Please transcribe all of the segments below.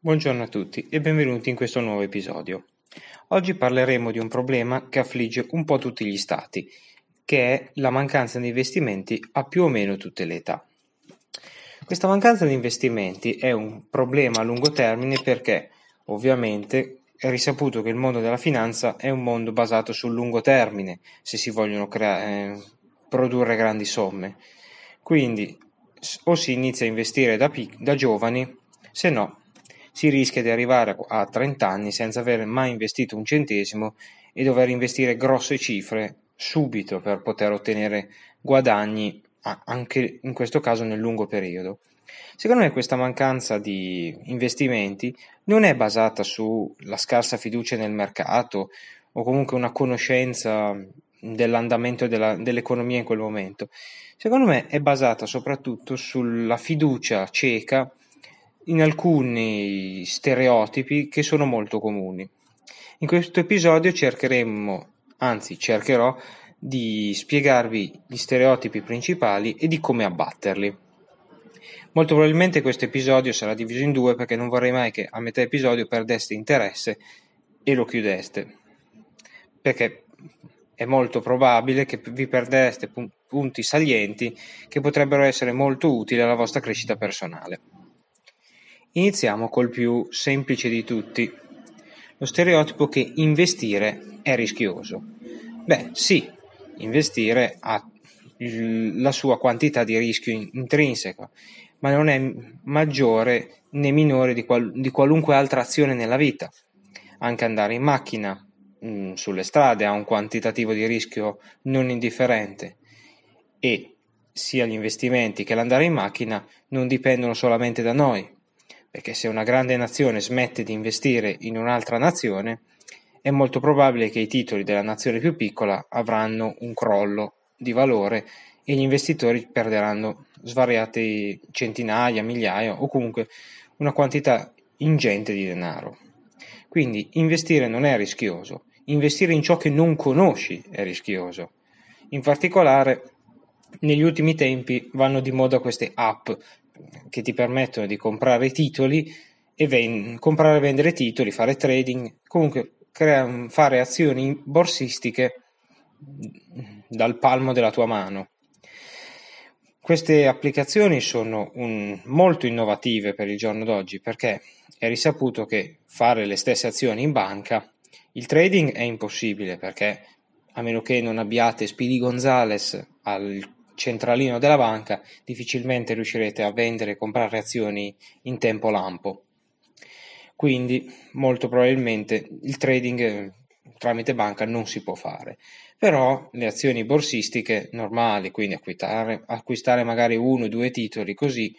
Buongiorno a tutti e benvenuti in questo nuovo episodio. Oggi parleremo di un problema che affligge un po' tutti gli stati, che è la mancanza di investimenti a più o meno tutte le età. Questa mancanza di investimenti è un problema a lungo termine perché ovviamente è risaputo che il mondo della finanza è un mondo basato sul lungo termine se si vogliono crea- eh, produrre grandi somme. Quindi o si inizia a investire da, pic- da giovani, se no si rischia di arrivare a 30 anni senza aver mai investito un centesimo e dover investire grosse cifre subito per poter ottenere guadagni anche in questo caso nel lungo periodo. Secondo me questa mancanza di investimenti non è basata sulla scarsa fiducia nel mercato o comunque una conoscenza dell'andamento della, dell'economia in quel momento. Secondo me è basata soprattutto sulla fiducia cieca in alcuni stereotipi che sono molto comuni. In questo episodio cercheremo, anzi cercherò, di spiegarvi gli stereotipi principali e di come abbatterli. Molto probabilmente questo episodio sarà diviso in due perché non vorrei mai che a metà episodio perdeste interesse e lo chiudeste, perché è molto probabile che vi perdeste punti salienti che potrebbero essere molto utili alla vostra crescita personale. Iniziamo col più semplice di tutti, lo stereotipo che investire è rischioso. Beh, sì, investire ha la sua quantità di rischio intrinseco, ma non è maggiore né minore di, qual- di qualunque altra azione nella vita. Anche andare in macchina mh, mm, sulle strade ha un quantitativo di rischio non indifferente e sia gli investimenti che l'andare in macchina non dipendono solamente da noi, perché se una grande nazione smette di investire in un'altra nazione, è molto probabile che i titoli della nazione più piccola avranno un crollo di valore e gli investitori perderanno svariate centinaia, migliaia o comunque una quantità ingente di denaro. Quindi investire non è rischioso, investire in ciò che non conosci è rischioso. In particolare negli ultimi tempi vanno di moda queste app che ti permettono di comprare titoli e ven- comprare e vendere titoli, fare trading, comunque crea- fare azioni borsistiche dal palmo della tua mano. Queste applicazioni sono un, molto innovative per il giorno d'oggi perché è risaputo che fare le stesse azioni in banca, il trading è impossibile perché a meno che non abbiate Speedy Gonzales al centralino della banca, difficilmente riuscirete a vendere e comprare azioni in tempo lampo. Quindi molto probabilmente il trading eh, tramite banca non si può fare. Però le azioni borsistiche normali, quindi acquistare, acquistare magari uno o due titoli così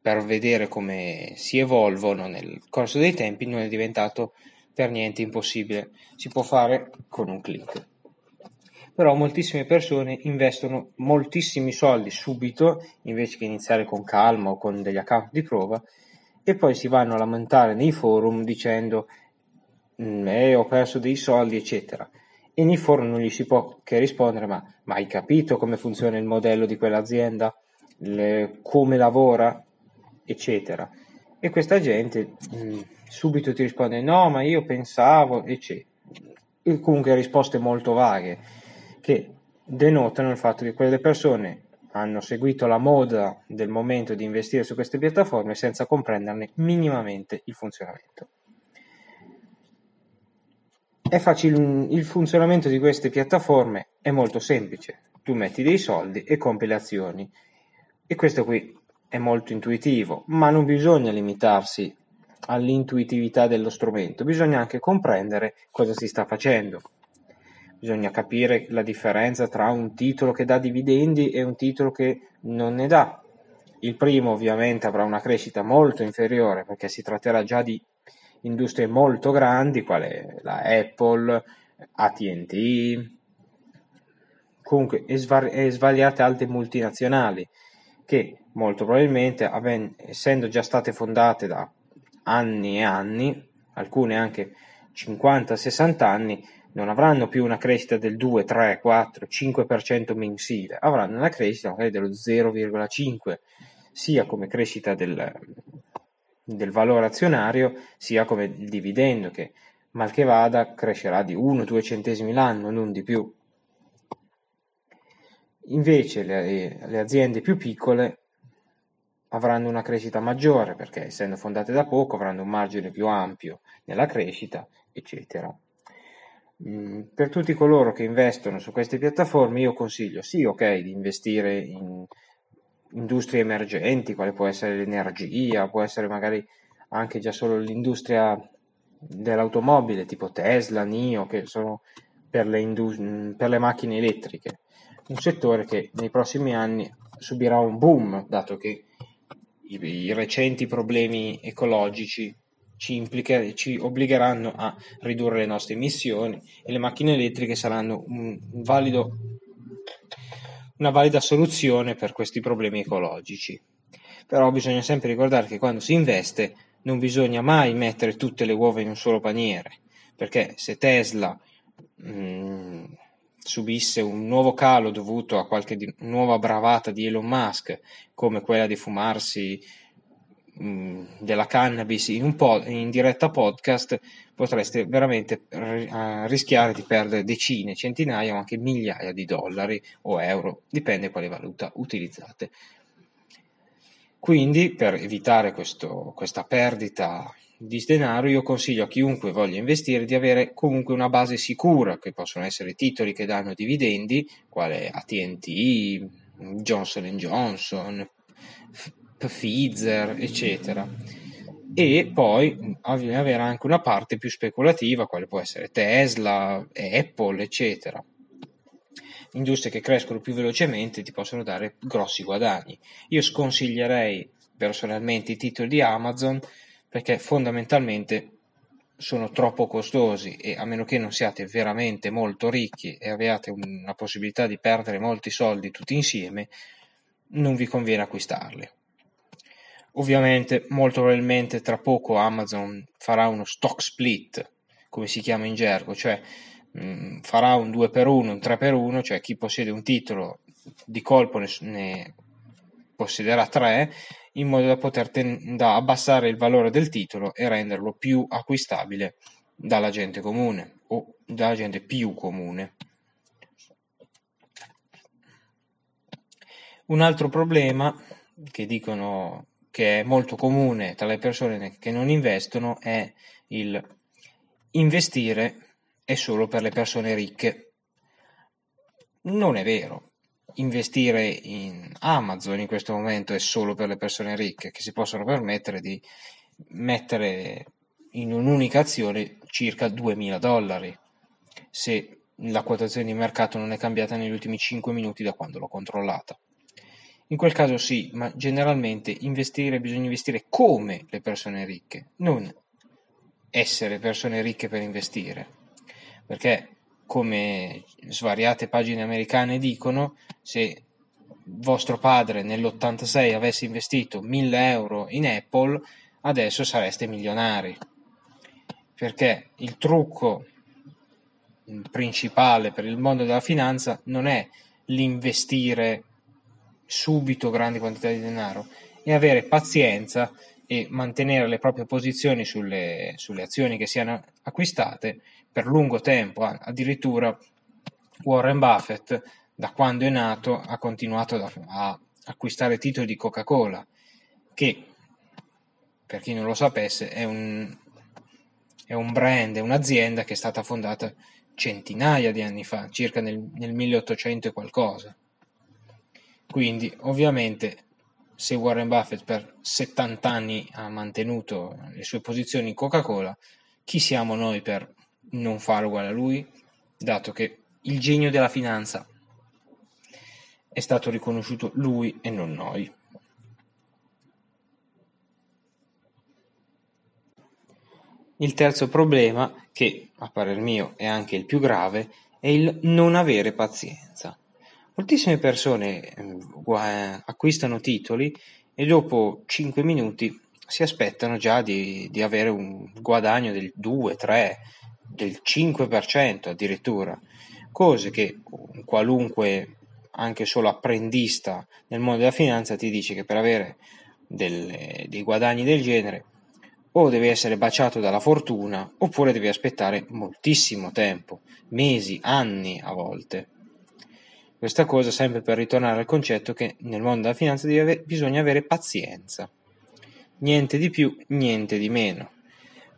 per vedere come si evolvono nel corso dei tempi, non è diventato per niente impossibile. Si può fare con un clic però moltissime persone investono moltissimi soldi subito invece che iniziare con calma o con degli account di prova e poi si vanno a lamentare nei forum dicendo mm, eh, ho perso dei soldi eccetera. E nei forum non gli si può che rispondere ma, ma hai capito come funziona il modello di quell'azienda? Le, come lavora? eccetera. E questa gente mh, mm, subito ti risponde no ma io pensavo eccetera e comunque risposte molto vaghe che denotano il fatto che quelle persone hanno seguito la moda del momento di investire su queste piattaforme senza comprenderne minimamente il funzionamento. Facile, il funzionamento di queste piattaforme è molto semplice. Tu metti dei soldi e compri le azioni. E questo qui è molto intuitivo, ma non bisogna limitarsi all'intuitività dello strumento, bisogna anche comprendere cosa si sta facendo bisogna capire la differenza tra un titolo che dà dividendi e un titolo che non ne dà. Il primo ovviamente avrà una crescita molto inferiore perché si tratterà già di industrie molto grandi, quale la Apple, ATT, comunque e, svar- e svariate altre multinazionali che molto probabilmente, avven- essendo già state fondate da anni e anni, alcune anche 50-60 anni, non avranno più una crescita del 2, 3, 4, 5% mensile, avranno una crescita magari dello 0,5, sia come crescita del, del valore azionario sia come il dividendo che mal che vada crescerà di 1-2 centesimi l'anno, non di più. Invece le, le aziende più piccole avranno una crescita maggiore perché essendo fondate da poco avranno un margine più ampio nella crescita, eccetera. Mm, per tutti coloro che investono su queste piattaforme io consiglio sì, ok, di investire in industrie emergenti, quale può essere l'energia, può essere magari anche già solo l'industria dell'automobile tipo Tesla, NIO, che sono per le, indus- per le macchine elettriche, un settore che nei prossimi anni subirà un boom, dato che i, i recenti problemi ecologici ci, ci, obbligheranno a ridurre le nostre emissioni e le macchine elettriche saranno un, valido, una valida soluzione per questi problemi ecologici. Però bisogna sempre ricordare che quando si investe non bisogna mai mettere tutte le uova in un solo paniere, perché se Tesla mh, mm, subisse un nuovo calo dovuto a qualche di, nuova bravata di Elon Musk, come quella di fumarsi della cannabis in, un po- in diretta podcast, potreste veramente r- rischiare di perdere decine, centinaia o anche migliaia di dollari o euro, dipende quale valuta utilizzate. Quindi, per evitare questo, questa perdita di denaro, io consiglio a chiunque voglia investire di avere comunque una base sicura, che possono essere titoli che danno dividendi, quale ATT, Johnson Johnson, Pfizer, eccetera. E poi avere anche una parte più speculativa, quale può essere Tesla, Apple, eccetera industrie che crescono più velocemente ti possono dare grossi guadagni. Io sconsiglierei personalmente i titoli di Amazon perché fondamentalmente sono troppo costosi e a meno che non siate veramente molto ricchi e abbiate una possibilità di perdere molti soldi tutti insieme, non vi conviene acquistarli. Ovviamente, molto probabilmente tra poco Amazon farà uno stock split, come si chiama in gergo, cioè mh, farà un 2 per 1, un 3 per 1, cioè chi possiede un titolo di colpo ne, ne possederà 3 in modo da poter ten- da abbassare il valore del titolo e renderlo più acquistabile dalla gente comune o dalla gente più comune. Un altro problema che dicono che è molto comune tra le persone che non investono è il investire è solo per le persone ricche. Non è vero. Investire in Amazon in questo momento è solo per le persone ricche che si possono permettere di mettere in un'unica azione circa 2000 dollari se la quotazione di mercato non è cambiata negli ultimi 5 minuti da quando l'ho controllata. In quel caso sì, ma generalmente investire bisogna investire come le persone ricche, non essere persone ricche per investire perché come svariate pagine americane dicono, se vostro padre nell'86 avesse investito 1000 euro in Apple, adesso sareste milionari. Perché il trucco principale per il mondo della finanza non è l'investire subito grandi quantità di denaro, è avere pazienza e mantenere le proprie posizioni sulle, sulle azioni che siano acquistate per lungo tempo, addirittura Warren Buffett da quando è nato ha continuato a acquistare titoli di Coca-Cola, che per chi non lo sapesse è un, è un brand, è un'azienda che è stata fondata centinaia di anni fa, circa nel, nel 1800 e qualcosa. Quindi ovviamente se Warren Buffett per 70 anni ha mantenuto le sue posizioni in Coca-Cola, chi siamo noi per non fare uguale a lui, dato che il genio della finanza è stato riconosciuto lui e non noi. Il terzo problema, che a parer mio è anche il più grave, è il non avere pazienza. Moltissime persone eh, acquistano titoli e dopo 5 minuti si aspettano già di, di avere un guadagno del 2, 3, del 5% addirittura, cose che qualunque anche solo apprendista nel mondo della finanza ti dice che per avere delle, dei guadagni del genere o devi essere baciato dalla fortuna oppure devi aspettare moltissimo tempo, mesi, anni a volte. Questa cosa sempre per ritornare al concetto che nel mondo della finanza ave- bisogna avere pazienza. Niente di più, niente di meno.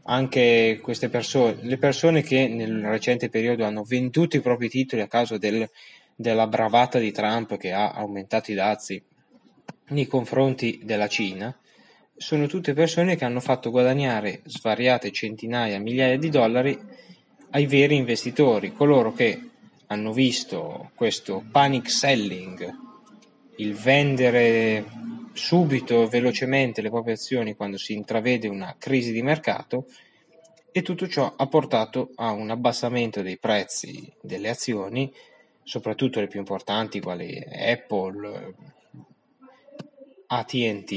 Anche queste persone, le persone che nel recente periodo hanno venduto i propri titoli a causa del, della bravata di Trump che ha aumentato i dazi nei confronti della Cina, sono tutte persone che hanno fatto guadagnare svariate centinaia, migliaia di dollari ai veri investitori, coloro che hanno visto questo panic selling, il vendere subito e velocemente le proprie azioni quando si intravede una crisi di mercato e tutto ciò ha portato a un abbassamento dei prezzi delle azioni, soprattutto le più importanti quali Apple, ATT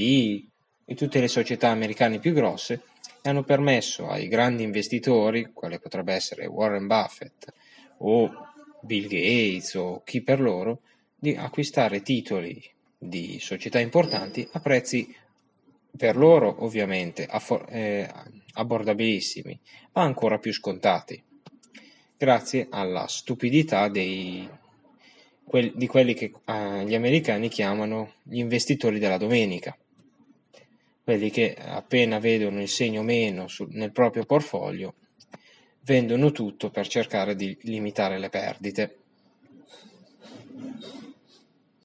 e tutte le società americane più grosse e hanno permesso ai grandi investitori, quale potrebbe essere Warren Buffett o Bill Gates o chi per loro di acquistare titoli di società importanti a prezzi per loro ovviamente affor- eh, abbordabilissimi, ma ancora più scontati, grazie alla stupidità dei, quel, di quelli che eh, gli americani chiamano gli investitori della domenica, quelli che appena vedono il segno meno sul, nel proprio portfolio vendono tutto per cercare di limitare le perdite.